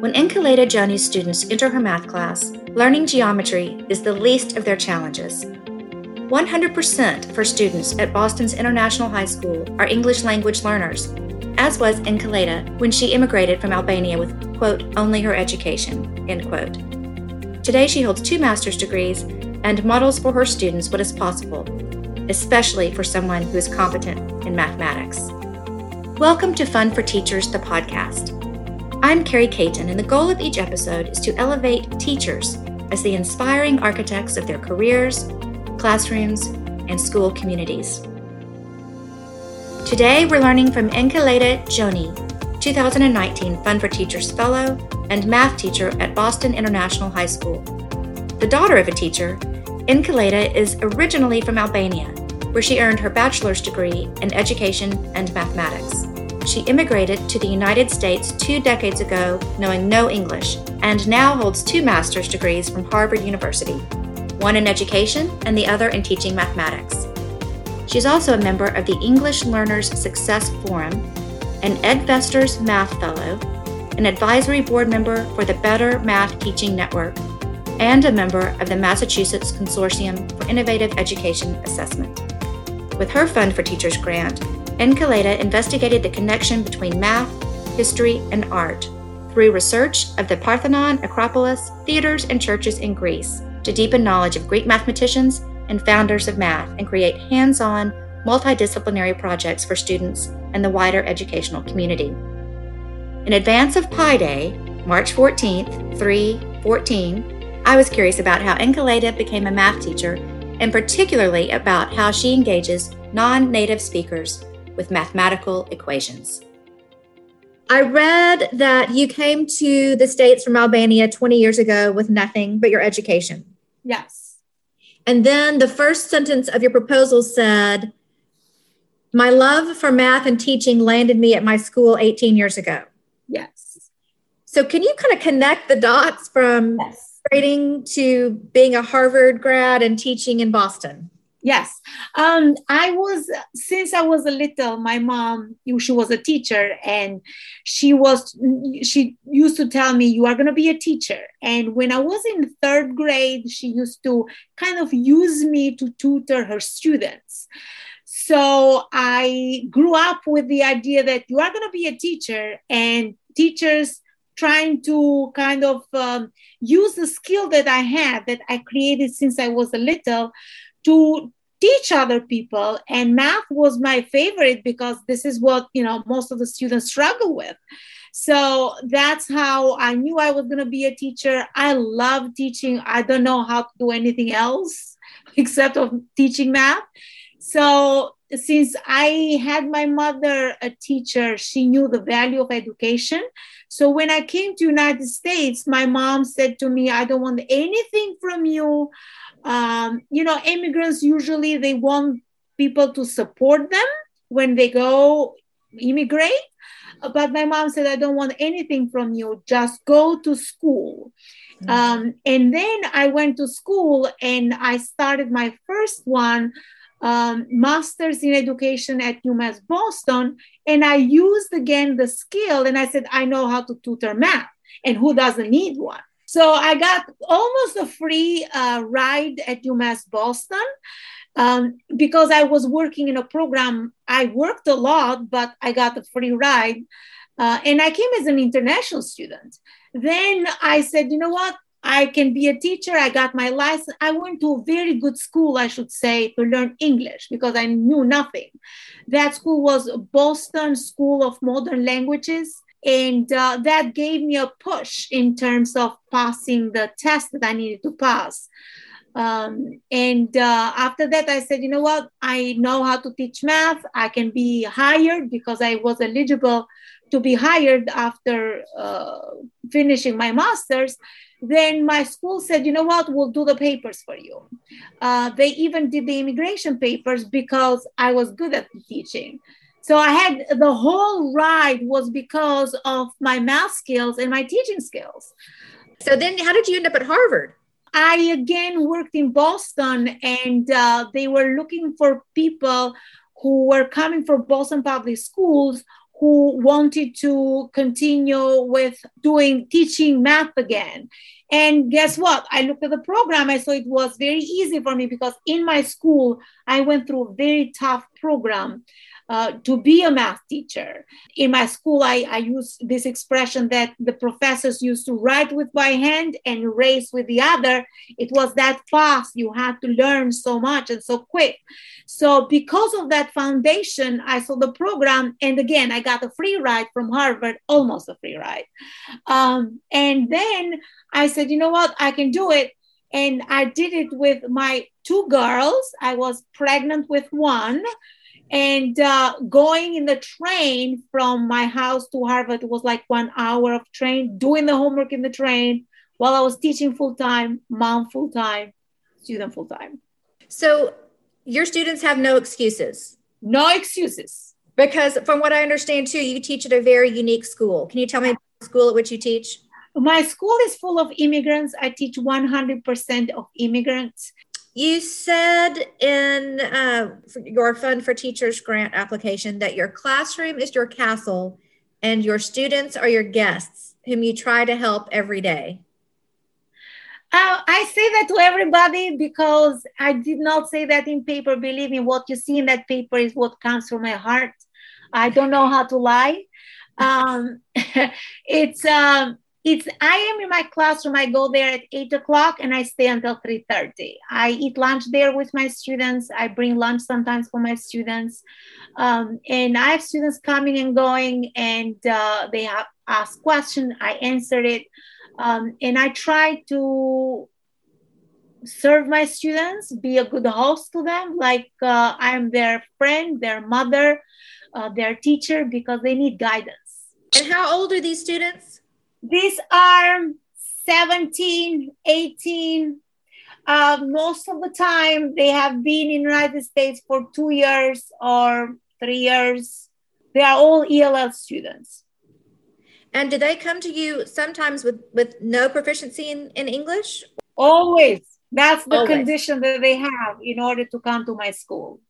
When Enkeleda Joni's students enter her math class, learning geometry is the least of their challenges. 100% for students at Boston's International High School are English language learners, as was Enkeleda when she immigrated from Albania with, quote, only her education, end quote. Today she holds two master's degrees and models for her students what is possible, especially for someone who is competent in mathematics. Welcome to Fund for Teachers, the podcast. I'm Carrie Caton, and the goal of each episode is to elevate teachers as the inspiring architects of their careers, classrooms, and school communities. Today, we're learning from Enkeleda Joni, 2019 Fund for Teachers Fellow and math teacher at Boston International High School. The daughter of a teacher, Enkeleda is originally from Albania, where she earned her bachelor's degree in education and mathematics. She immigrated to the United States two decades ago, knowing no English, and now holds two master's degrees from Harvard University one in education and the other in teaching mathematics. She's also a member of the English Learners Success Forum, an EdVestors Math Fellow, an advisory board member for the Better Math Teaching Network, and a member of the Massachusetts Consortium for Innovative Education Assessment. With her Fund for Teachers grant, Enkeleda investigated the connection between math, history, and art through research of the Parthenon, Acropolis, theaters, and churches in Greece to deepen knowledge of Greek mathematicians and founders of math and create hands on, multidisciplinary projects for students and the wider educational community. In advance of Pi Day, March 14th, 3 14, I was curious about how Enkeleda became a math teacher and particularly about how she engages non native speakers with mathematical equations. I read that you came to the States from Albania 20 years ago with nothing but your education. Yes. And then the first sentence of your proposal said, My love for math and teaching landed me at my school 18 years ago. Yes. So, can you kind of connect the dots from yes. grading to being a Harvard grad and teaching in Boston? Yes. Um, I was, since I was a little, my mom, she was a teacher and she was, she used to tell me, you are going to be a teacher. And when I was in third grade, she used to kind of use me to tutor her students. So I grew up with the idea that you are going to be a teacher and teachers trying to kind of um, use the skill that I had that I created since I was a little to teach other people and math was my favorite because this is what you know most of the students struggle with. So that's how i knew i was going to be a teacher. I love teaching. I don't know how to do anything else except of teaching math. So since i had my mother a teacher she knew the value of education. So when i came to united states my mom said to me i don't want anything from you um, you know immigrants usually they want people to support them when they go immigrate. But my mom said i don't want anything from you. Just go to school. Mm-hmm. um, and then i went to school and i started my first one um, master's in education at umass boston. And i used again the skill and i said i know how to tutor math. And who doesn't need one so I got almost a free uh, ride at UMass Boston um, because I was working in a program. I worked a lot, but I got a free ride. Uh, and I came as an international student. Then I said, you know what? I can be a teacher. I got my license. I went to a very good school, I should say, to learn English because I knew nothing. That school was Boston School of Modern Languages and uh, that gave me a push in terms of passing the test that I needed to pass. Um, and uh, after that, I said, you know what? I know how to teach math. I can be hired because I was eligible to be hired after uh, finishing my master's. Then my school said, you know what? We'll do the papers for you. Uh, they even did the immigration papers because I was good at teaching. So I had the whole ride was because of my math skills and my teaching skills. So then, how did you end up at Harvard? I again worked in Boston, and uh, they were looking for people who were coming from Boston public schools who wanted to continue with doing teaching math again. And guess what? I looked at the program. I saw it was very easy for me because in my school, I went through a very tough program uh, to be a math teacher. In my school, I, I use this expression that the professors used to write with one hand and erase with the other. It was that fast. You had to learn so much and so quick. So, because of that foundation, I saw the program. And again, I got a free ride from Harvard, almost a free ride. Um, and then I said, you know what? I can do it. And I did it with my two girls. I was pregnant with one and uh, going in the train from my house to Harvard was like one hour of train, doing the homework in the train while I was teaching full time, mom full time, student full time. So your students have no excuses. No excuses. Because from what I understand too, you teach at a very unique school. Can you tell me about the school at which you teach? My school is full of immigrants. I teach 100% of immigrants. You said in uh, your Fund for Teachers grant application that your classroom is your castle and your students are your guests whom you try to help every day. Uh, I say that to everybody because I did not say that in paper. Believe me, what you see in that paper is what comes from my heart. I don't know how to lie. Um, it's um, it's i am in my classroom i go there at 8 o'clock and i stay until 3.30 i eat lunch there with my students i bring lunch sometimes for my students. Um, and i have students coming and going and uh, they have asked questions i answered it. Um, and i try to serve my students be a good host to them like uh, i'm their friend their mother uh, their teacher because they need guidance. And how old are these students these are 17, 18. Uh, most of the time, they have been in United States for two years or three years. They are all ELL students. And do they come to you sometimes with, with no proficiency in, in English? Always. That's the Always. condition that they have in order to come to my school.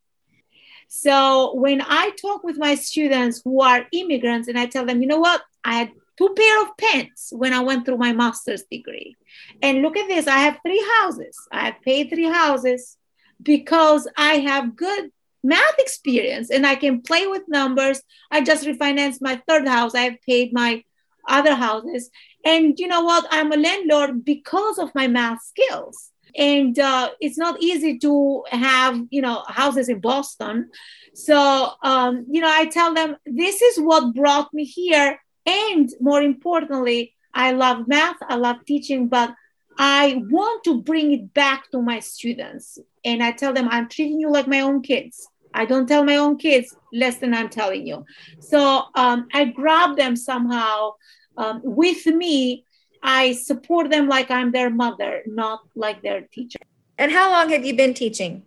So when I talk with my students who are immigrants and I tell them, you know what, I had two pair of pants when I went through my master's degree. And look at this, I have three houses. I have paid three houses because I have good math experience and I can play with numbers. I just refinanced my third house. I have paid my other houses. And you know what? I'm a landlord because of my math skills. And uh, it's not easy to have, you know, houses in Boston. So, um, you know, I tell them this is what brought me here and more importantly, I love math, I love teaching, but I want to bring it back to my students. And I tell them, I'm treating you like my own kids. I don't tell my own kids less than I'm telling you. So um, I grab them somehow um, with me. I support them like I'm their mother, not like their teacher. And how long have you been teaching?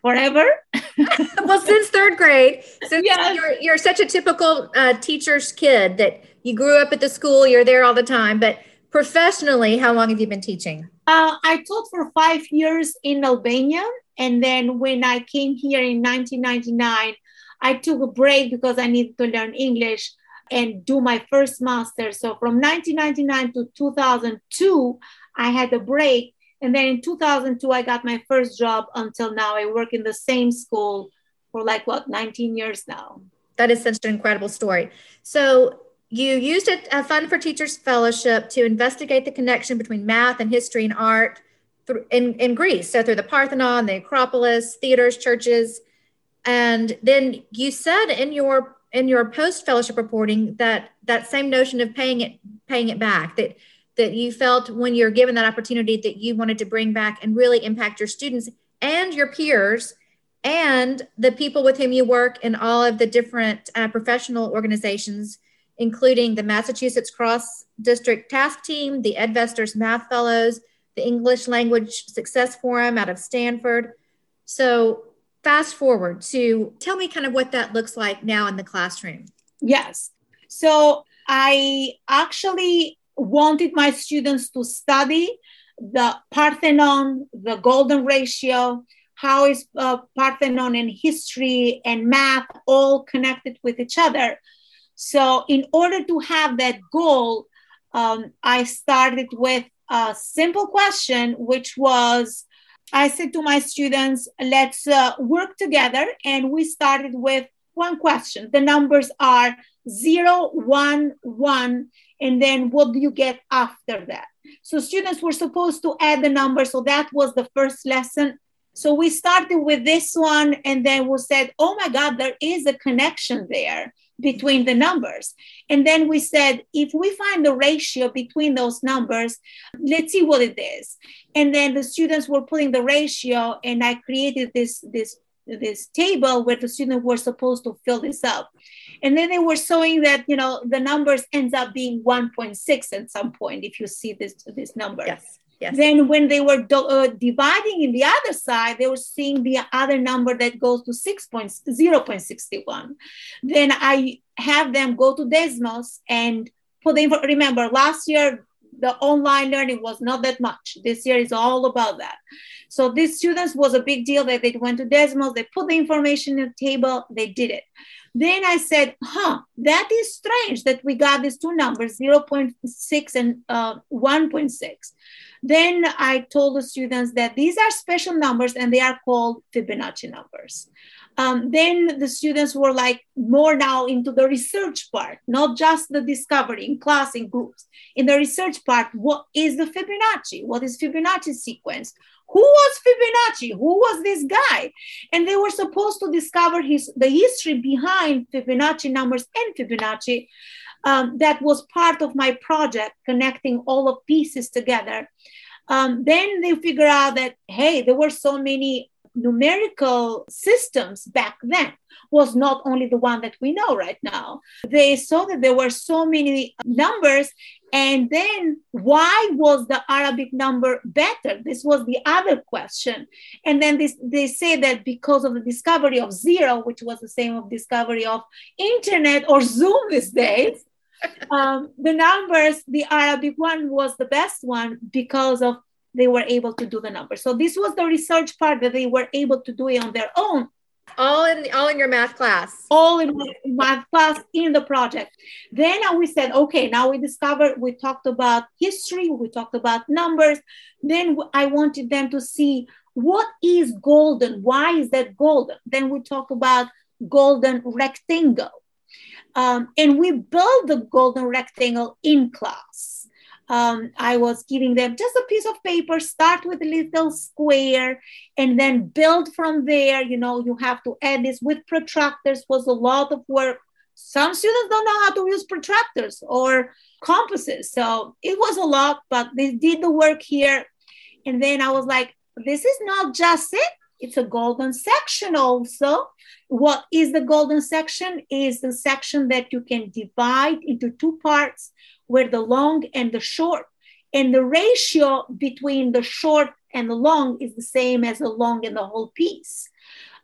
forever. well, since third grade, since yes. you're you're such a typical uh, teacher's kid that you grew up at the school, you're there all the time. But professionally, how long have you been teaching? Uh, I taught for five years in Albania, and then when I came here in 1999, I took a break because I needed to learn English and do my first master. So from 1999 to 2002, I had a break and then in 2002, I got my first job until now. I work in the same school for like what, 19 years now. That is such an incredible story. So you used a, a Fund for Teachers Fellowship to investigate the connection between math and history and art in, in Greece. So through the Parthenon, the Acropolis, theaters, churches. And then you said in your in your post fellowship reporting that that same notion of paying it paying it back that that you felt when you're given that opportunity that you wanted to bring back and really impact your students and your peers and the people with whom you work in all of the different uh, professional organizations, including the Massachusetts Cross District Task Team, the EdVestors Math Fellows, the English Language Success Forum out of Stanford. So, fast forward to tell me kind of what that looks like now in the classroom. Yes. So, I actually wanted my students to study the Parthenon, the golden ratio, how is uh, Parthenon and history and math all connected with each other. So, in order to have that goal, um, I started with a simple question, which was I said to my students, let's uh, work together. And we started with one question. The numbers are zero, one, one, and then what do you get after that? So students were supposed to add the numbers. So that was the first lesson. So we started with this one, and then we said, oh my God, there is a connection there between the numbers. And then we said, if we find the ratio between those numbers, let's see what it is. And then the students were putting the ratio, and I created this, this, this table where the students were supposed to fill this up. And then they were showing that, you know, the numbers ends up being 1.6 at some point, if you see this, this number. Yes. Yes. Then, when they were do- uh, dividing in the other side, they were seeing the other number that goes to 6.0.61. Then I have them go to Desmos and put the. Remember, last year the online learning was not that much. This year is all about that. So these students was a big deal that they went to Desmos, they put the information in the table, they did it. Then I said, huh, that is strange that we got these two numbers, 0.6 and uh, 1.6. Then I told the students that these are special numbers and they are called Fibonacci numbers. Um, then the students were like more now into the research part, not just the discovery in class, in groups. In the research part, what is the Fibonacci? What is Fibonacci sequence? Who was Fibonacci? Who was this guy? And they were supposed to discover his the history behind Fibonacci numbers and Fibonacci um, that was part of my project, connecting all of pieces together. Um, then they figure out that, hey, there were so many numerical systems back then was not only the one that we know right now. They saw that there were so many numbers. And then why was the Arabic number better? This was the other question. And then this, they say that because of the discovery of zero, which was the same of discovery of internet or Zoom these days, um, the numbers, the Arabic one was the best one because of they were able to do the numbers. So this was the research part that they were able to do it on their own. All in all in your math class. All in math class in the project. Then we said, okay, now we discovered, we talked about history, we talked about numbers. Then I wanted them to see what is golden? Why is that golden? Then we talk about golden rectangle. Um, and we built the golden rectangle in class. Um, I was giving them just a piece of paper, start with a little square, and then build from there. You know, you have to add this with protractors was a lot of work. Some students don't know how to use protractors or compasses. So it was a lot, but they did the work here. And then I was like, this is not just it it's a golden section also. What is the golden section? Is the section that you can divide into two parts where the long and the short. And the ratio between the short and the long is the same as the long and the whole piece.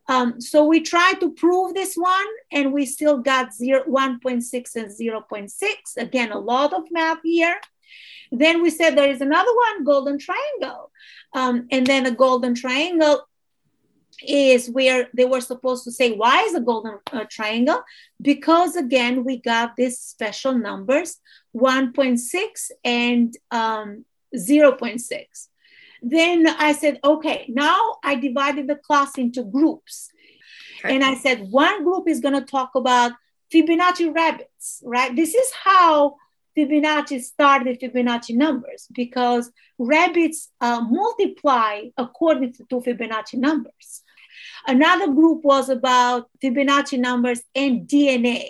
Um, so we tried to prove this one and we still got 0, 1.6 and 0.6. Again, a lot of math here. Then we said there is another one, golden triangle. Um, and then a golden triangle is where they were supposed to say why is a golden uh, triangle because again we got these special numbers 1.6 and um, 0.6 then i said okay now i divided the class into groups okay. and i said one group is going to talk about fibonacci rabbits right this is how Fibonacci started Fibonacci numbers because rabbits uh, multiply according to Fibonacci numbers. Another group was about Fibonacci numbers and DNA.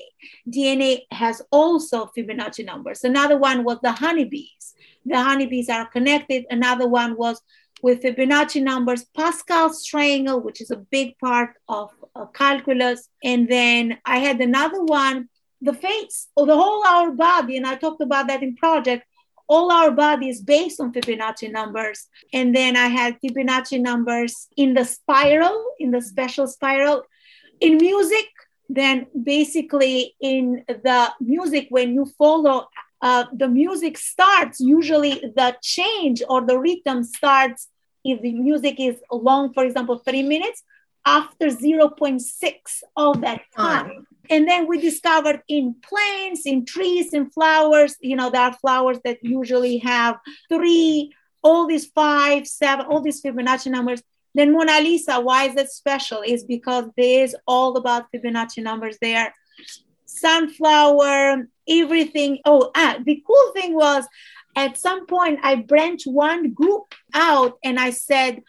DNA has also Fibonacci numbers. Another one was the honeybees. The honeybees are connected. Another one was with Fibonacci numbers, Pascal's triangle, which is a big part of uh, calculus. And then I had another one, the face or the whole our body. And I talked about that in project all our body is based on Fibonacci numbers. And then I had Fibonacci numbers in the spiral, in the special spiral. In music, then basically in the music, when you follow uh, the music starts, usually the change or the rhythm starts if the music is long, for example, three minutes, after 0.6 of that time. And then we discovered in plants, in trees, in flowers, you know, there are flowers that usually have three, all these five, seven, all these Fibonacci numbers. Then Mona Lisa, why is that special? Is because there's all about Fibonacci numbers there. Sunflower, everything. Oh, ah, the cool thing was at some point I branched one group out and I said,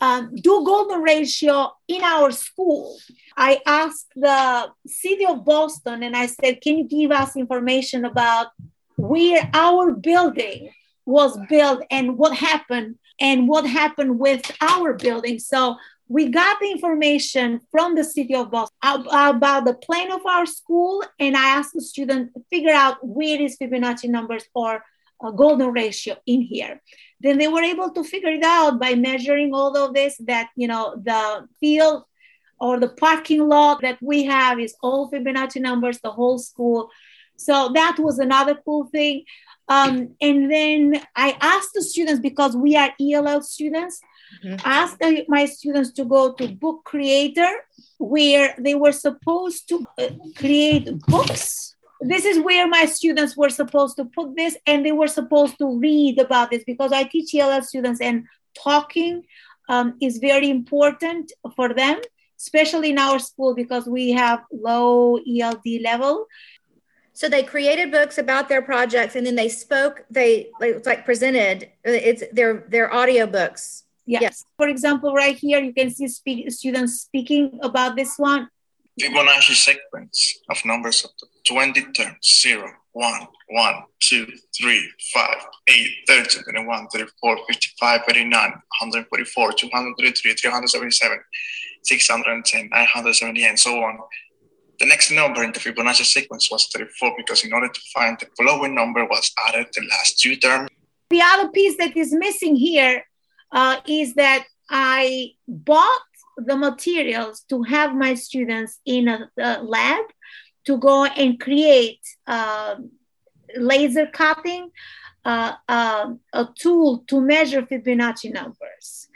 um, do golden ratio in our school. I asked the city of Boston and I said, can you give us information about where our building was built and what happened and what happened with our building? So we got the information from the city of Boston about the plan of our school, and I asked the student to figure out where is Fibonacci numbers or a golden ratio in here. Then they were able to figure it out by measuring all of this that you know the field or the parking lot that we have is all fibonacci numbers the whole school. So that was another cool thing. Um, and then i asked the students because we are ell students mm-hmm. asked my students to go to book creator where they were supposed to uh, create books this is where my students were supposed to put this and they were supposed to read about this because i teach ell students and talking um, is very important for them especially in our school because we have low eld level. So they created books about their projects and then they spoke they like, like presented it's their their audio books yes. yes. For example right here you can see speak, students speaking about this one. Fibonacci sequence of numbers of 20 terms 0, 1, 1, 2, 3, 5, 8, 13, 21, 34, 55, 89, 144, 233, 377, 610, 970, and so on. The next number in the Fibonacci sequence was 34 because in order to find the following number was added the last two terms. The other piece that is missing here uh, is that I bought the materials to have my students in a, a lab to go and create uh, laser cutting, uh, uh, a tool to measure Fibonacci numbers.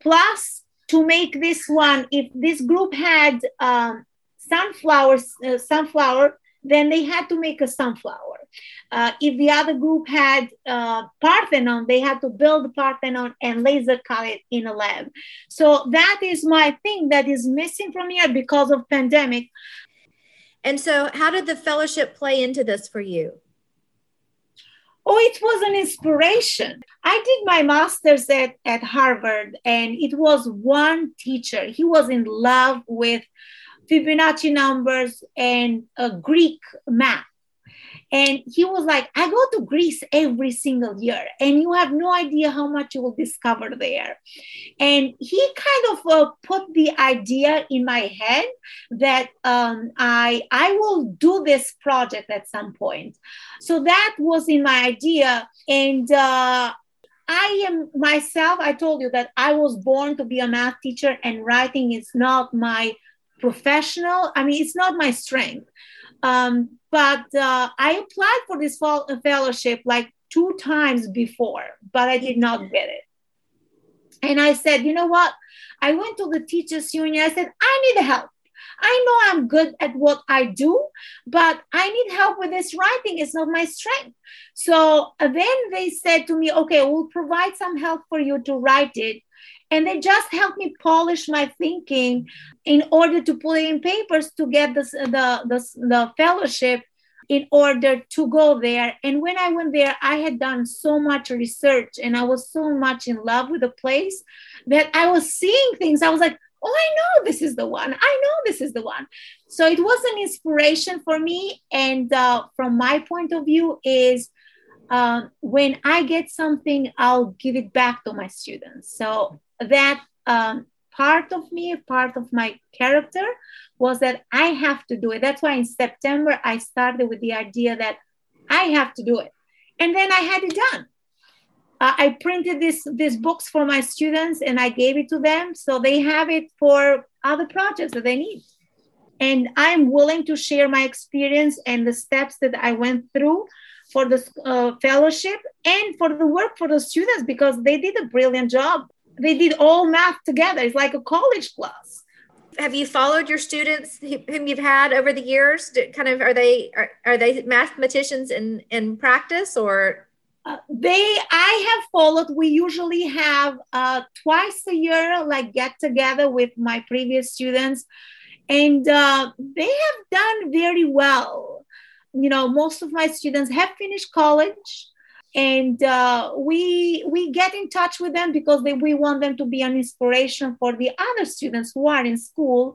Plus, to make this one, if this group had um, sunflowers, uh, sunflower, then they had to make a sunflower. Uh, if the other group had uh, Parthenon, they had to build Parthenon and laser cut it in a lab. So that is my thing that is missing from here because of pandemic. And so, how did the fellowship play into this for you? Oh, it was an inspiration. I did my master's at, at Harvard, and it was one teacher. He was in love with Fibonacci numbers and a Greek math. And he was like, I go to Greece every single year, and you have no idea how much you will discover there. And he kind of uh, put the idea in my head that um, I, I will do this project at some point. So that was in my idea. And uh, I am myself, I told you that I was born to be a math teacher, and writing is not my professional. I mean, it's not my strength. Um, but uh, I applied for this fellowship like two times before, but I did not get it. And I said, you know what? I went to the teachers union. I said, I need help. I know I'm good at what I do, but I need help with this writing. It's not my strength. So uh, then they said to me, okay, we'll provide some help for you to write it and they just helped me polish my thinking in order to put in papers to get this, the, the, the fellowship in order to go there. And when I went there, I had done so much research and I was so much in love with the place that I was seeing things. I was like, oh, I know this is the one. I know this is the one. So it was an inspiration for me. And uh, from my point of view, is um, when I get something, I'll give it back to my students. So that um, part of me, part of my character was that I have to do it. That's why in September I started with the idea that I have to do it. And then I had it done. Uh, I printed this these books for my students and I gave it to them so they have it for other projects that they need. And I'm willing to share my experience and the steps that I went through for the uh, fellowship and for the work for the students because they did a brilliant job they did all math together. It's like a college class. have you followed your students whom you've had over the years? Do, kind of are they are, are they mathematicians in in practice or? Uh, they I have followed. We usually have uh, twice a year, like get together with my previous students, and uh, they have done very well. You know, most of my students have finished college and uh, we we get in touch with them because they, we want them to be an inspiration for the other students who are in school.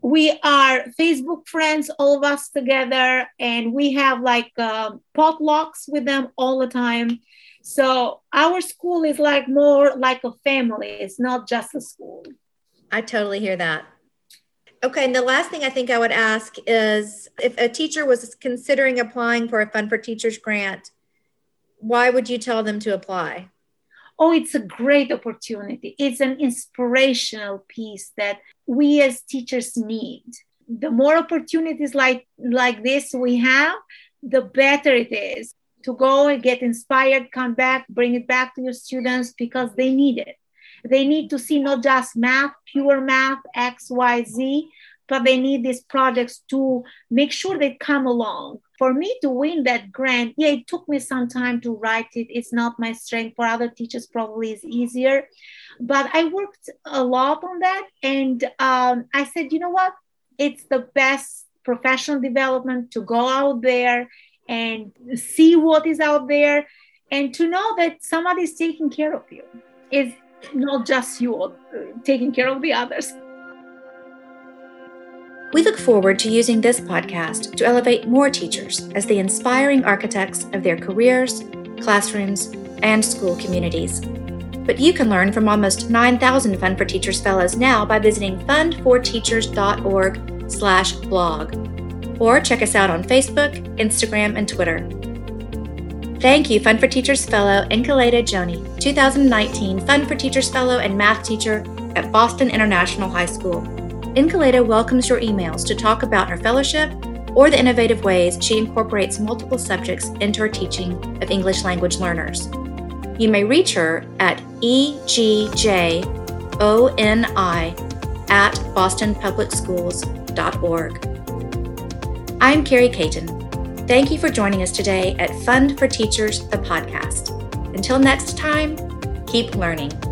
We are facebook friends all of us together and we have like uh, potlucks with them all the time. So our school is like more like a family. It's not just a school. I totally hear that. Okay, and the last thing I think I would ask is if a teacher was considering applying for a Fund for Teachers grant, why would you tell them to apply? Oh, it's a great opportunity. It's an inspirational piece that we as teachers need. The more opportunities like, like this we have, the better it is to go and get inspired, come back, bring it back to your students because they need it. They need to see not just math, pure math, X, Y, Z, but they need these projects to make sure they come along for me to win that grant, yeah, it took me some time to write it. It's not my strength. For other teachers, probably is easier. But I worked a lot on that. And um, I said, you know what? It's the best professional development to go out there and see what is out there and to know that somebody's taking care of you. It's not just you taking care of the others. We look forward to using this podcast to elevate more teachers as the inspiring architects of their careers, classrooms, and school communities. But you can learn from almost 9,000 Fund for Teachers fellows now by visiting fundforteachers.org slash blog. Or check us out on Facebook, Instagram, and Twitter. Thank you, Fund for Teachers Fellow Enkeleda Joni, 2019 Fund for Teachers Fellow and Math Teacher at Boston International High School. Enkeleda welcomes your emails to talk about her fellowship or the innovative ways she incorporates multiple subjects into her teaching of English language learners. You may reach her at egjoni at bostonpublicschools.org. I'm Carrie Caton. Thank you for joining us today at Fund for Teachers, the podcast. Until next time, keep learning.